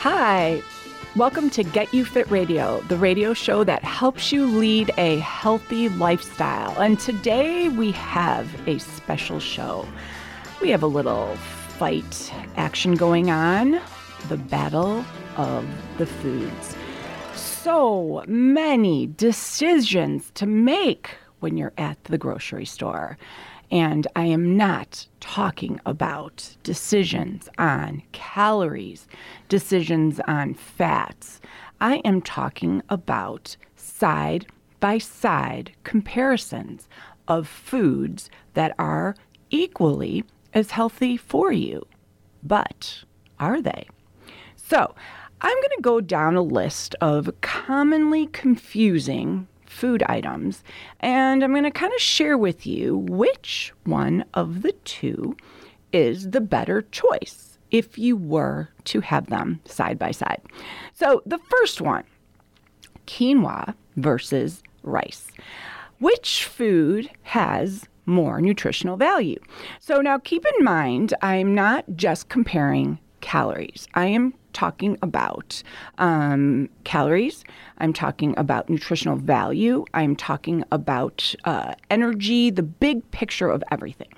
Hi. Welcome to Get You Fit Radio, the radio show that helps you lead a healthy lifestyle. And today we have a special show. We have a little fight action going on the battle of the foods. So many decisions to make when you're at the grocery store. And I am not talking about decisions on calories, decisions on fats. I am talking about side by side comparisons of foods that are equally as healthy for you. But are they? So, I'm going to go down a list of commonly confusing food items, and I'm going to kind of share with you which one of the two is the better choice if you were to have them side by side. So, the first one quinoa versus rice. Which food has more nutritional value? So, now keep in mind, I'm not just comparing calories. I am talking about um, calories. I'm talking about nutritional value. I'm talking about uh, energy, the big picture of everything.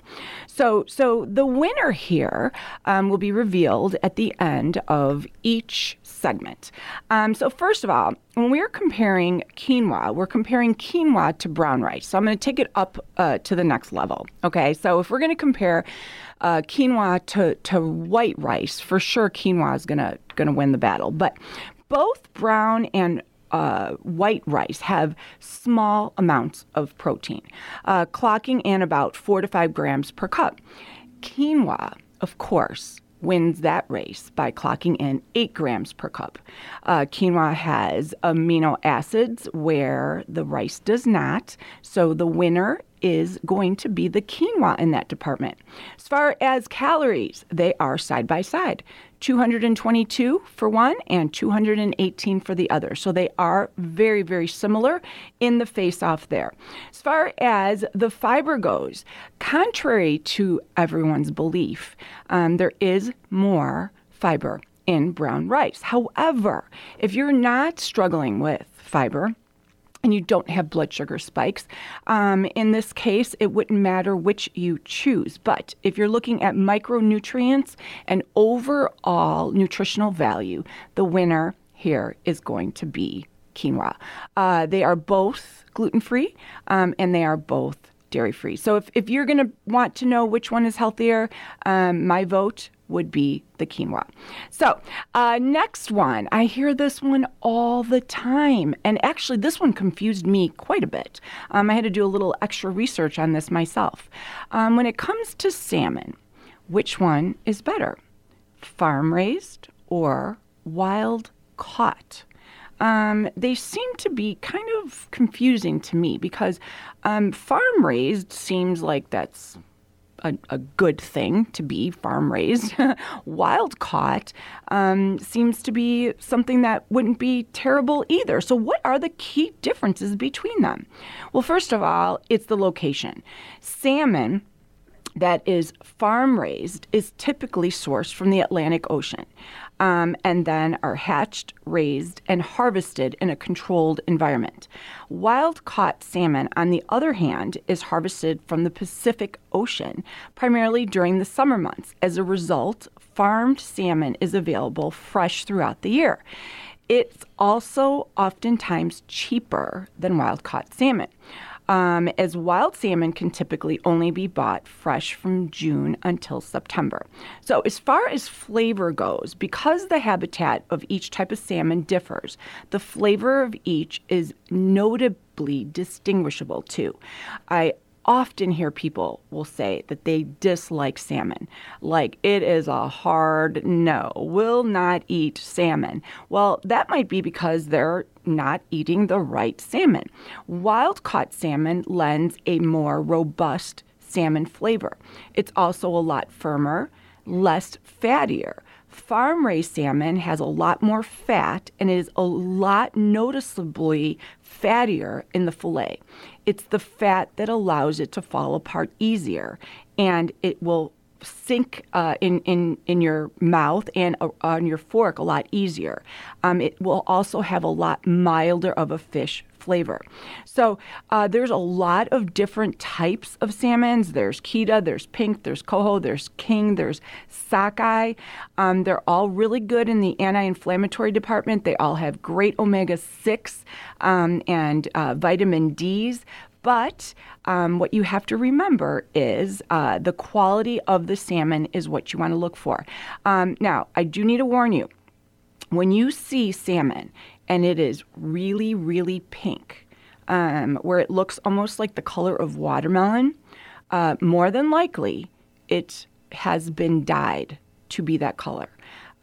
So, so the winner here um, will be revealed at the end of each segment. Um, so, first of all, when we're comparing quinoa, we're comparing quinoa to brown rice. So, I'm going to take it up uh, to the next level. Okay, so if we're going to compare uh, quinoa to, to white rice, for sure quinoa is gonna gonna win the battle. But both brown and uh, white rice have small amounts of protein, uh, clocking in about four to five grams per cup. Quinoa, of course, wins that race by clocking in 8 grams per cup. Uh, quinoa has amino acids where the rice does not, so the winner is going to be the quinoa in that department. As far as calories, they are side by side 222 for one and 218 for the other. So they are very, very similar in the face off there. As far as the fiber goes, contrary to everyone's belief, um, there is more fiber in brown rice. However, if you're not struggling with fiber, and you don't have blood sugar spikes. Um, in this case, it wouldn't matter which you choose. But if you're looking at micronutrients and overall nutritional value, the winner here is going to be quinoa. Uh, they are both gluten free um, and they are both dairy free. So if, if you're going to want to know which one is healthier, um, my vote would be the quinoa. So, uh, next one, I hear this one all the time. And actually, this one confused me quite a bit. Um, I had to do a little extra research on this myself. Um, when it comes to salmon, which one is better, farm raised or wild caught? Um, they seem to be kind of confusing to me because um, farm raised seems like that's a, a good thing to be farm raised. Wild caught um, seems to be something that wouldn't be terrible either. So, what are the key differences between them? Well, first of all, it's the location. Salmon that is farm raised is typically sourced from the Atlantic Ocean um, and then are hatched, raised, and harvested in a controlled environment. Wild caught salmon, on the other hand, is harvested from the Pacific Ocean, primarily during the summer months. As a result, farmed salmon is available fresh throughout the year. It's also oftentimes cheaper than wild caught salmon um, as wild salmon can typically only be bought fresh from June until September. So, as far as flavor goes, because the habitat of each type of salmon differs, the flavor of each is notably distinguishable too. I often hear people will say that they dislike salmon. Like it is a hard no, will not eat salmon. Well, that might be because they're not eating the right salmon. Wild caught salmon lends a more robust salmon flavor. It's also a lot firmer, less fattier. Farm raised salmon has a lot more fat and is a lot noticeably fattier in the fillet. It's the fat that allows it to fall apart easier and it will sink uh, in, in, in your mouth and uh, on your fork a lot easier. Um, it will also have a lot milder of a fish flavor. So uh, there's a lot of different types of salmons. There's Keta, there's pink, there's coho, there's king, there's sockeye. Um, they're all really good in the anti-inflammatory department. They all have great omega-6 um, and uh, vitamin D's. But um, what you have to remember is uh, the quality of the salmon is what you want to look for. Um, now, I do need to warn you when you see salmon and it is really, really pink, um, where it looks almost like the color of watermelon, uh, more than likely it has been dyed to be that color.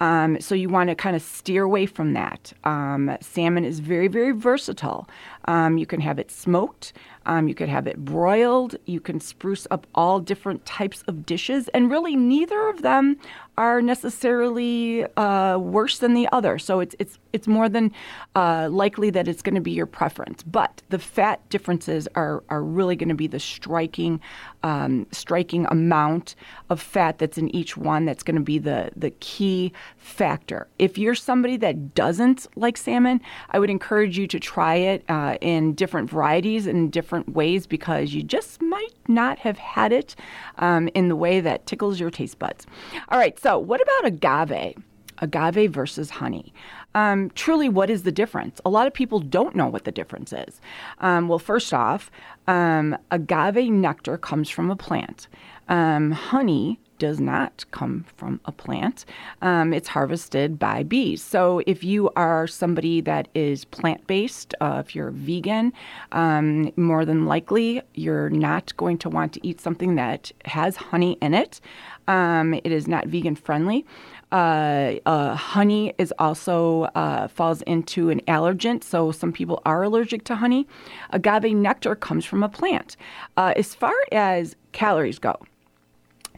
Um, so you want to kind of steer away from that. Um, salmon is very, very versatile. Um, you can have it smoked. Um, you could have it broiled. You can spruce up all different types of dishes, and really neither of them are necessarily uh, worse than the other. So it's it's it's more than uh, likely that it's going to be your preference. But the fat differences are are really going to be the striking um, striking amount of fat that's in each one. That's going to be the the key factor. If you're somebody that doesn't like salmon, I would encourage you to try it uh, in different varieties and different ways because you just might not have had it um, in the way that tickles your taste buds. All right, so what about agave? Agave versus honey. Um, truly, what is the difference? A lot of people don't know what the difference is. Um, well, first off, um, agave nectar comes from a plant. Um, honey does not come from a plant. Um, it's harvested by bees. So if you are somebody that is plant based, uh, if you're vegan, um, more than likely you're not going to want to eat something that has honey in it. Um, it is not vegan friendly. Uh, uh, honey is also uh, falls into an allergen, so some people are allergic to honey. Agave nectar comes from a plant. Uh, as far as calories go,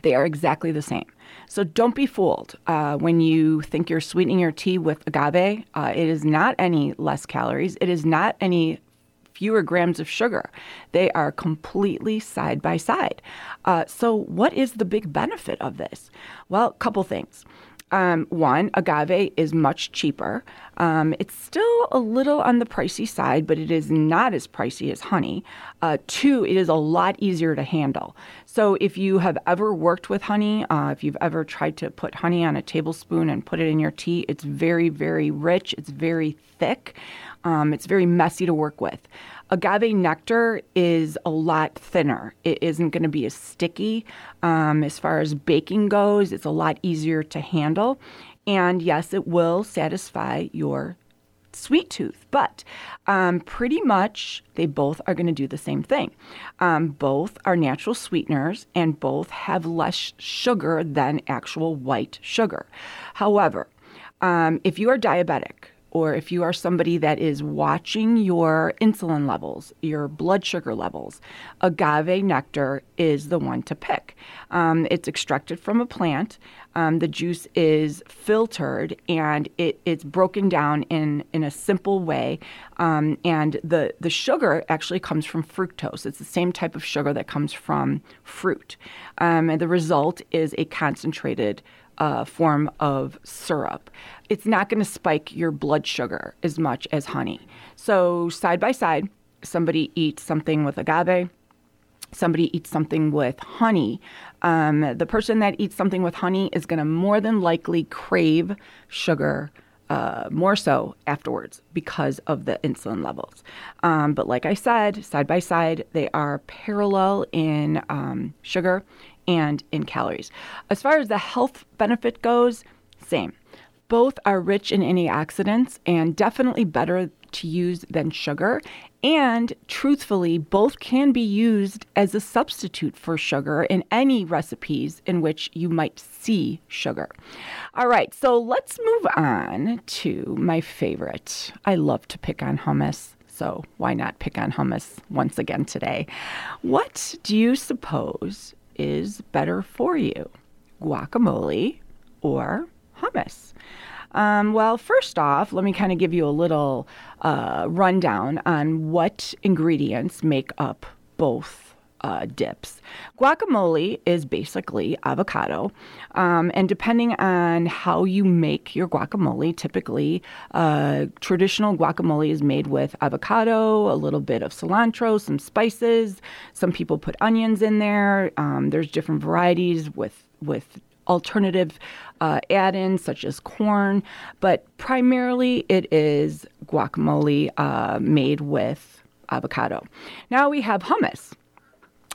they are exactly the same. So don't be fooled uh, when you think you're sweetening your tea with agave. Uh, it is not any less calories. It is not any fewer grams of sugar. They are completely side by side. Uh, so, what is the big benefit of this? Well, a couple things. Um, one, agave is much cheaper. Um, it's still a little on the pricey side, but it is not as pricey as honey. Uh, two, it is a lot easier to handle. So if you have ever worked with honey, uh, if you've ever tried to put honey on a tablespoon and put it in your tea, it's very, very rich. It's very thick. Um, it's very messy to work with. Agave nectar is a lot thinner. It isn't going to be as sticky. Um, as far as baking goes, it's a lot easier to handle. And yes, it will satisfy your sweet tooth, but um, pretty much they both are going to do the same thing. Um, both are natural sweeteners and both have less sugar than actual white sugar. However, um, if you are diabetic, or if you are somebody that is watching your insulin levels, your blood sugar levels, agave nectar is the one to pick. Um, it's extracted from a plant. Um, the juice is filtered and it, it's broken down in, in a simple way. Um, and the, the sugar actually comes from fructose. It's the same type of sugar that comes from fruit. Um, and the result is a concentrated uh, form of syrup. It's not going to spike your blood sugar as much as honey. So, side by side, somebody eats something with agave, somebody eats something with honey. Um, the person that eats something with honey is going to more than likely crave sugar. Uh, more so afterwards because of the insulin levels. Um, but like I said, side by side, they are parallel in um, sugar and in calories. As far as the health benefit goes, same. Both are rich in antioxidants and definitely better to use than sugar. And truthfully, both can be used as a substitute for sugar in any recipes in which you might see sugar. All right, so let's move on to my favorite. I love to pick on hummus. So, why not pick on hummus once again today? What do you suppose is better for you, guacamole or hummus? Um, well, first off, let me kind of give you a little uh, rundown on what ingredients make up both uh, dips. Guacamole is basically avocado, um, and depending on how you make your guacamole, typically uh, traditional guacamole is made with avocado, a little bit of cilantro, some spices. Some people put onions in there. Um, there's different varieties with with alternative uh, add-ins such as corn, but primarily it is guacamole uh, made with avocado. Now we have hummus.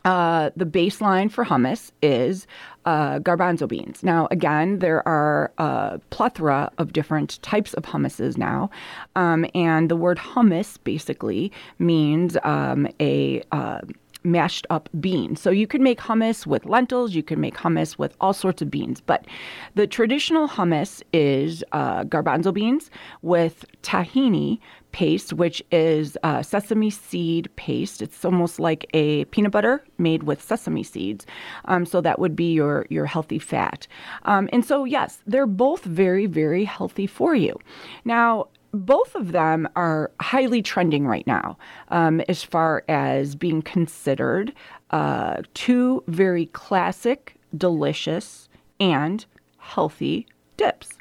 Uh, the baseline for hummus is uh, garbanzo beans. Now, again, there are a plethora of different types of hummuses now, um, and the word hummus basically means um, a uh, mashed up beans. So you can make hummus with lentils, you can make hummus with all sorts of beans. But the traditional hummus is uh, garbanzo beans with tahini paste, which is uh, sesame seed paste. It's almost like a peanut butter made with sesame seeds. Um, so that would be your your healthy fat. Um, and so yes, they're both very very healthy for you. Now both of them are highly trending right now um, as far as being considered uh, two very classic, delicious, and healthy dips.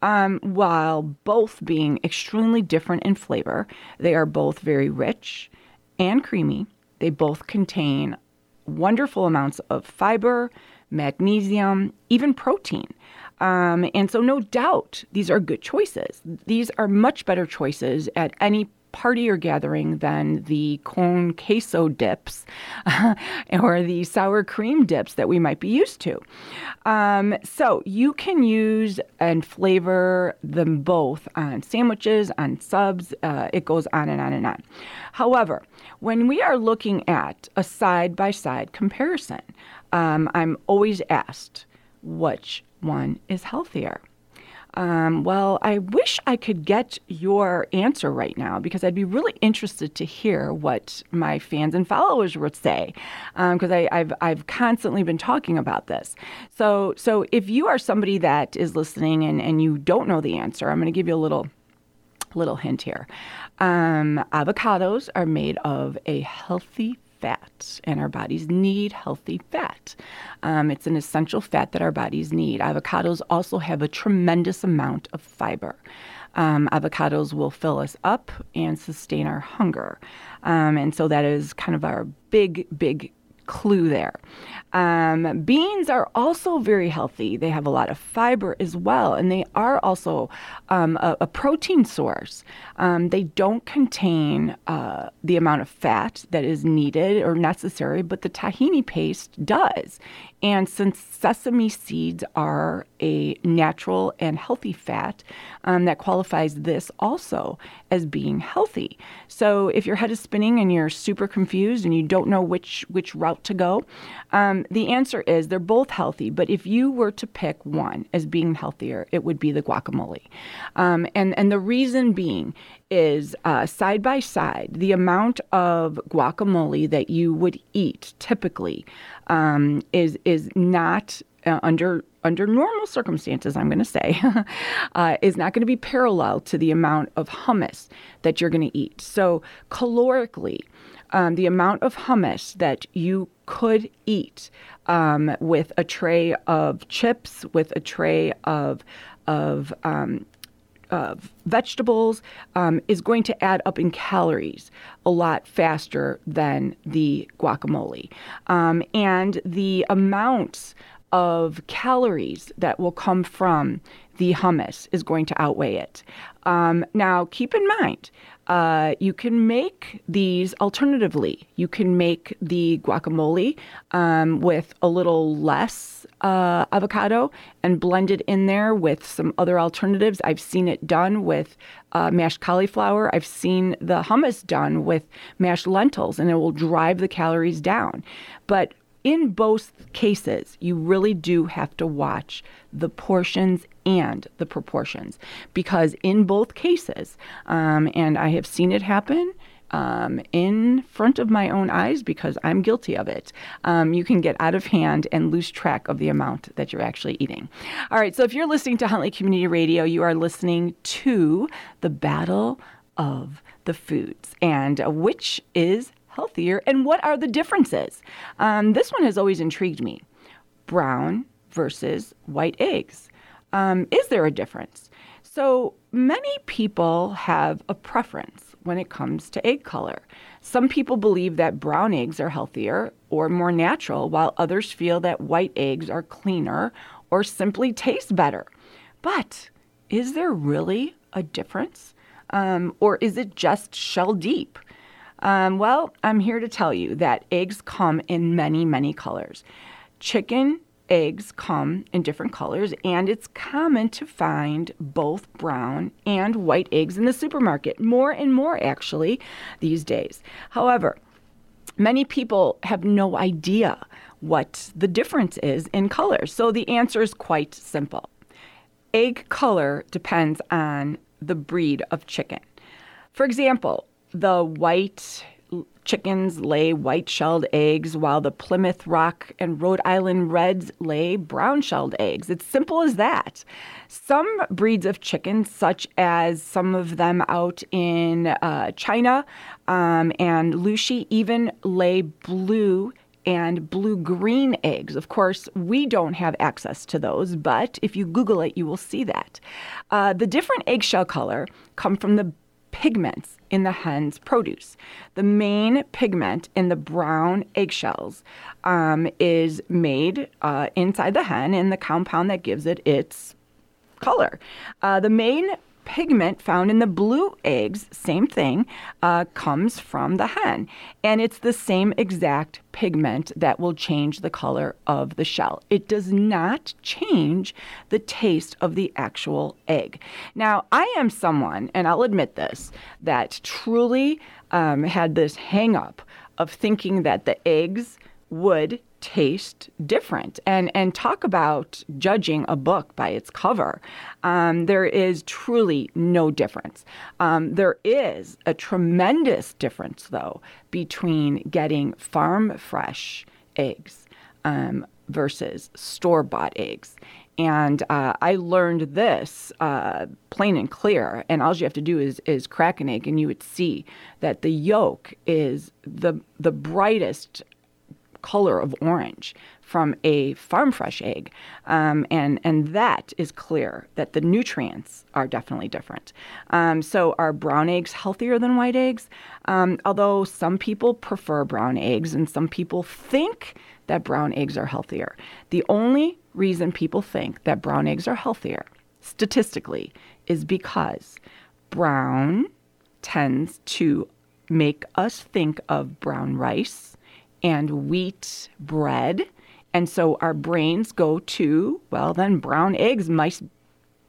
Um, while both being extremely different in flavor, they are both very rich and creamy. They both contain wonderful amounts of fiber, magnesium, even protein. Um, and so, no doubt, these are good choices. These are much better choices at any party or gathering than the con queso dips or the sour cream dips that we might be used to. Um, so you can use and flavor them both on sandwiches, on subs. Uh, it goes on and on and on. However, when we are looking at a side by side comparison, um, I'm always asked which one is healthier? Um, well, I wish I could get your answer right now because I'd be really interested to hear what my fans and followers would say because um, I've I've constantly been talking about this. So so if you are somebody that is listening and, and you don't know the answer, I'm going to give you a little little hint here. Um, avocados are made of a healthy fat, and our bodies need healthy fat. Um, it's an essential fat that our bodies need. Avocados also have a tremendous amount of fiber. Um, avocados will fill us up and sustain our hunger. Um, and so that is kind of our big, big clue there. Um, beans are also very healthy. They have a lot of fiber as well, and they are also um, a, a, protein source. Um, they don't contain uh, the amount of fat that is needed or necessary, but the tahini paste does. And since sesame seeds are a natural and healthy fat, um, that qualifies this also as being healthy. So if your head is spinning and you're super confused and you don't know which which route to go, um, the answer is they're both healthy. But if you were to pick one as being healthier, it would be the guacamole. Um, and and the reason being is uh, side by side the amount of guacamole that you would eat typically um, is is not uh, under under normal circumstances, I'm going to say, uh, is not going to be parallel to the amount of hummus that you're going to eat. So calorically, um, the amount of hummus that you could eat um, with a tray of chips, with a tray of of um, of vegetables um, is going to add up in calories a lot faster than the guacamole. Um, and the amounts of calories that will come from the hummus is going to outweigh it. Um, now, keep in mind, uh, you can make these alternatively. You can make the guacamole um, with a little less uh, avocado and blend it in there with some other alternatives. I've seen it done with uh, mashed cauliflower. I've seen the hummus done with mashed lentils, and it will drive the calories down. But in both cases, you really do have to watch the portions and the proportions because in both cases, um, and I have seen it happen. Um, in front of my own eyes because I'm guilty of it. Um, you can get out of hand and lose track of the amount that you're actually eating. All right, so if you're listening to Huntley Community Radio, you are listening to the Battle of the Foods and which is healthier, and what are the differences? Um, this one has always intrigued me. Brown versus white eggs. Um, is there a difference? So many people have a preference when it comes to egg color. Some people believe that brown eggs are healthier or more natural, while others feel that white eggs are cleaner or simply taste better. But is there really a difference? Um, or is it just shell deep? Um, well, I'm here to tell you that eggs come in many, many colors. Chicken eggs come in different colors, and it's common to find both brown and white eggs in the supermarket, more and more actually these days. However, many people have no idea what the difference is in color, So the answer is quite simple. Egg color depends on the breed of chicken. For example, the white chickens lay white shelled eggs, while the Plymouth Rock and Rhode Island Reds lay brown shelled eggs. It's simple as that. Some breeds of chickens, such as some of them out in uh, China um, and Lushi, even lay blue and blue green eggs. Of course, we don't have access to those, but if you Google it, you will see that. Uh, the different eggshell color come from the pigments in the hen's produce. The main pigment in the brown eggshells um, is made uh, inside the hen in the compound that gives it its color. Uh, the main pigment found in the blue eggs, same thing, uh, comes from the hen. And it's the same exact pigment that will change the color of the shell. It does not change the taste of the actual egg. Now, I am someone, and I'll admit this, that truly um, had this hang up of thinking that the eggs would taste different. And and talk about judging a book by its cover. Um, there is truly no difference. Um, there is a tremendous difference though between getting farm fresh eggs um, versus store bought eggs. And uh, I learned this uh, plain and clear. And all you have to do is, is crack an egg, and you would see that the yolk is the the brightest color of orange from a farm fresh egg. Um, and, and that is clear that the nutrients are definitely different. Um, so, are brown eggs healthier than white eggs? Um, although some people prefer brown eggs and some people think that brown eggs are healthier. The only reason people think that brown eggs are healthier, statistically, is because brown tends to make us think of brown rice and wheat bread. And so our brains go to, well, then brown eggs might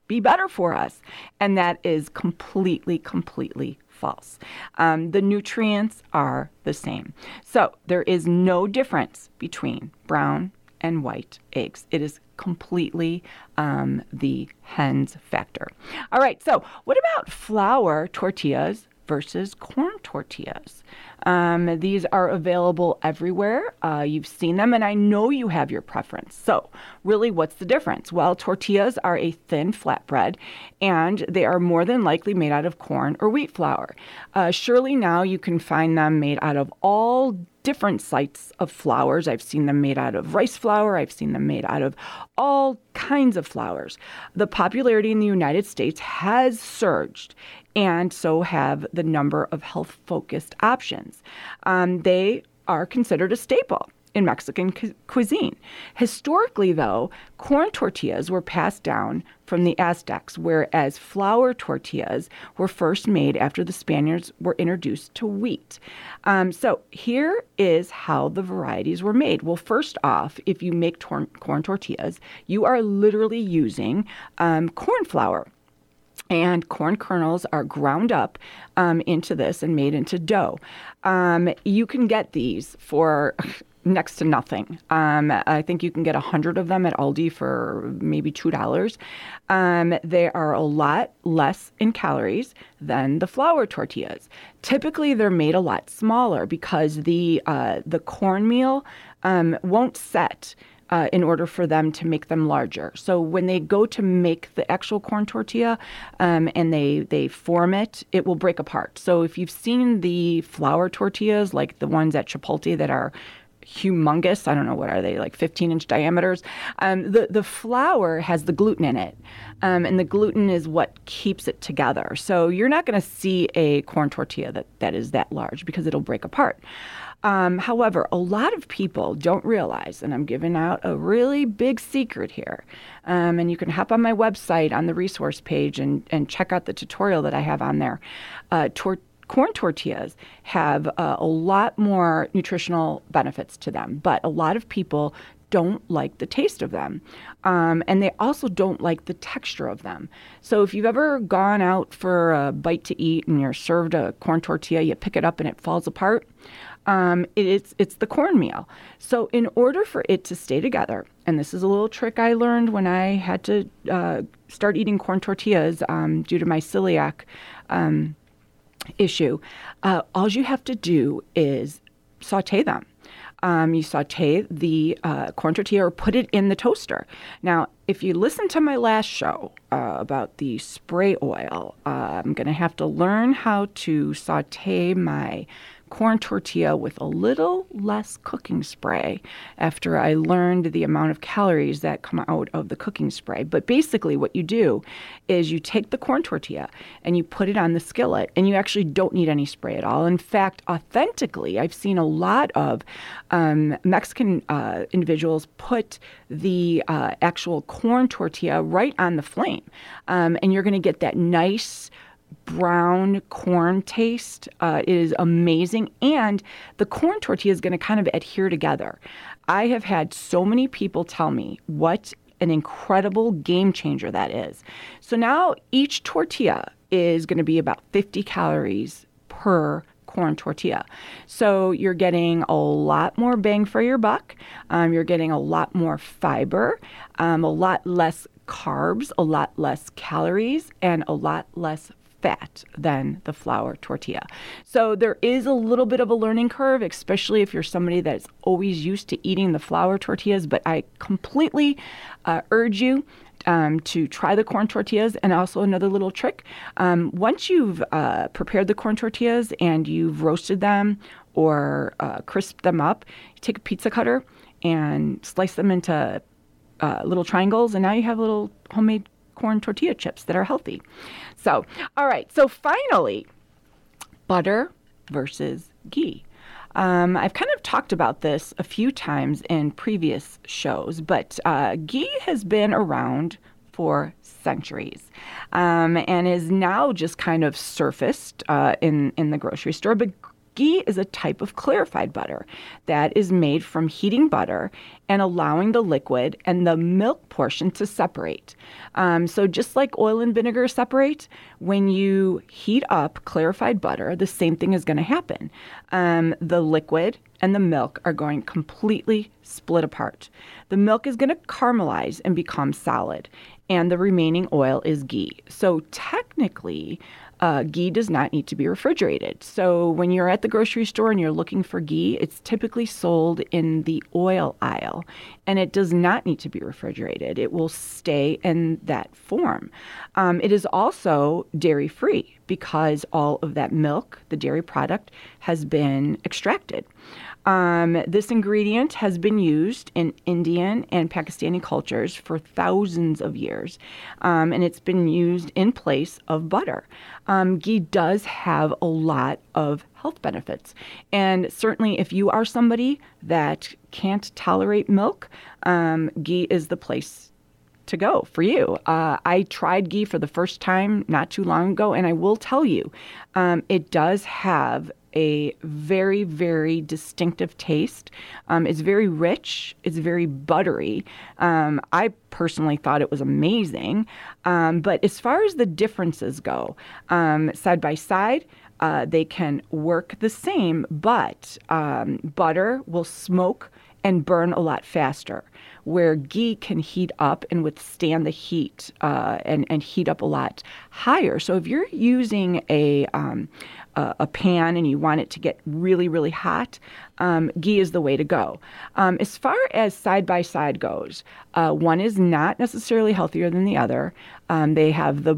be better for us. And that is completely, completely false. Um, the nutrients are the same. So there is no difference between brown and white eggs. It is completely um, the hen's factor. All right, so what about flour tortillas versus corn tortillas? Um, these are available everywhere. Uh, you've seen them, and I know you have your preference. So, really, what's the difference? Well, tortillas are a thin flatbread, and they are more than likely made out of corn or wheat flour. Uh, surely now you can find them made out of all different sites of flours. I've seen them made out of rice flour, I've seen them made out of all kinds of flours. The popularity in the United States has surged, and so have the number of health focused options. Um, they are considered a staple in Mexican cu- cuisine. Historically, though, corn tortillas were passed down from the Aztecs, whereas flour tortillas were first made after the Spaniards were introduced to wheat. Um, so here is how the varieties were made. Well, first off, if you make tor- corn tortillas, you are literally using um, corn flour and corn kernels are ground up um, into this and made into dough. Um, you can get these for next to nothing. Um, I think you can get a hundred of them at Aldi for maybe two dollars. Um, they are a lot less in calories than the flour tortillas. Typically, they're made a lot smaller because the uh, the cornmeal um, won't set uh, in order for them to make them larger. So when they go to make the actual corn tortilla um, and they they form it, it will break apart. So if you've seen the flour tortillas, like the ones at Chipotle that are humongous. I don't know what are they like 15 inch diameters. Um, the the flour has the gluten in it, um, and the gluten is what keeps it together. So you're not going to see a corn tortilla that that is that large because it'll break apart. Um, however, a lot of people don't realize, and I'm giving out a really big secret here. Um, and you can hop on my website on the resource page and, and check out the tutorial that I have on there. Uh, tor- corn tortillas have uh, a lot more nutritional benefits to them, but a lot of people don't like the taste of them. Um, and they also don't like the texture of them. So if you've ever gone out for a bite to eat and you're served a corn tortilla, you pick it up and it falls apart um, it is it's the cornmeal. So in order for it to stay together, and this is a little trick I learned when I had to uh, start eating corn tortillas um, due to my celiac um, issue. Uh, all you have to do is saute them. Um, you saute the uh, corn tortilla or put it in the toaster. Now, if you listen to my last show uh, about the spray oil, uh, I'm going to have to learn how to saute my corn tortilla with a little less cooking spray after I learned the amount of calories that come out of the cooking spray. But basically, what you do is you take the corn tortilla and you put it on the skillet, and you actually don't need any spray at all. In fact, authentically, I've seen a lot of um, Mexican uh, individuals put the uh, actual corn tortilla right on the flame, um, and you're going to get that nice brown corn taste. Uh, it is amazing. And the corn tortilla is going to kind of adhere together. I have had so many people tell me what an incredible game changer that is. So now each tortilla is going to be about 50 calories per corn tortilla. So you're getting a lot more bang for your buck. Um, you're getting a lot more fiber, um, a lot less carbs, a lot less calories, and a lot less fat than the flour tortilla. So there is a little bit of a learning curve, especially if you're somebody that's always used to eating the flour tortillas. But I completely uh, urge you um, to try the corn tortillas. And also, another little trick um, once you've uh, prepared the corn tortillas and you've roasted them or uh, crisped them up, you take a pizza cutter and slice them into uh, little triangles, and now you have little homemade corn tortilla chips that are healthy. So, all right. So, finally, butter versus ghee. Um, I've kind of talked about this a few times in previous shows, but uh, ghee has been around for centuries um, and is now just kind of surfaced uh, in in the grocery store. But ghee is a type of clarified butter that is made from heating butter and allowing the liquid and the milk portion to separate. Um, so, just like oil and vinegar separate, when you heat up clarified butter, the same thing is going to happen. Um, the liquid and the milk are going completely split apart. The milk is going to caramelize and become solid, and the remaining oil is ghee. So, technically, uh, ghee does not need to be refrigerated. So when you're at the grocery store and you're looking for ghee, it's typically sold in the oil aisle and it does not need to be refrigerated. It will stay in that form. Um, it is also dairy free because all of that milk, the dairy product, has been extracted. Um, this ingredient has been used in Indian and Pakistani cultures for thousands of years, um, and it's been used in place of butter. Um, ghee does have a lot of health benefits, and certainly if you are somebody that can't tolerate milk, um, ghee is the place to go for you. Uh, I tried ghee for the first time not too long ago, and I will tell you, um, it does have a very, very distinctive taste. Um, it's very rich, it's very buttery. Um, I personally thought it was amazing. Um, but as far as the differences go, um, side by side, uh, they can work the same, but um, butter will smoke and burn a lot faster, where ghee can heat up and withstand the heat uh, and, and heat up a lot higher. So if you're using a, um, a, a, pan and you want it to get really, really hot, um, ghee is the way to go. Um, as far as side by side goes, uh, one is not necessarily healthier than the other. Um, they have the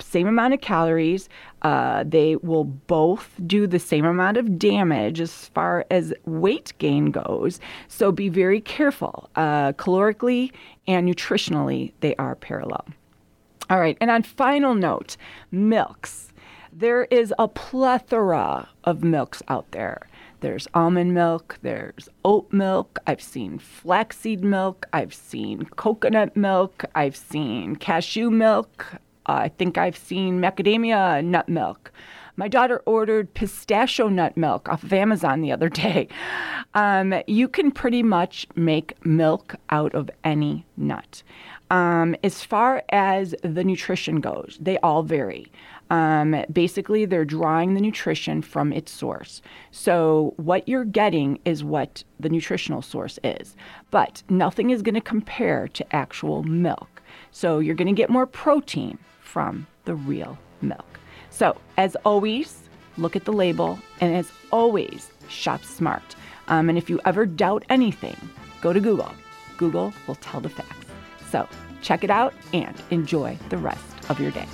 same amount of calories. Uh, they will both do the same amount of damage as far as weight gain goes. So be very careful. Uh, calorically and nutritionally, they are parallel. All right, and on final note, milks. There is a plethora of milks out there. There's almond milk, there's oat milk, I've seen flaxseed milk, I've seen coconut milk, I've seen cashew milk, I think I've seen macadamia nut milk. My daughter ordered pistachio nut milk off of Amazon the other day. Um, you can pretty much make milk out of any nut. Um, as far as the nutrition goes, they all vary. Um, basically, they're drawing the nutrition from its source. So, what you're getting is what the nutritional source is. But nothing is going to compare to actual milk. So, you're going to get more protein from the real milk. So, as always, look at the label, and as always, shop smart. Um, and if you ever doubt anything, go to Google. Google will tell the facts. So, check it out and enjoy the rest of your day.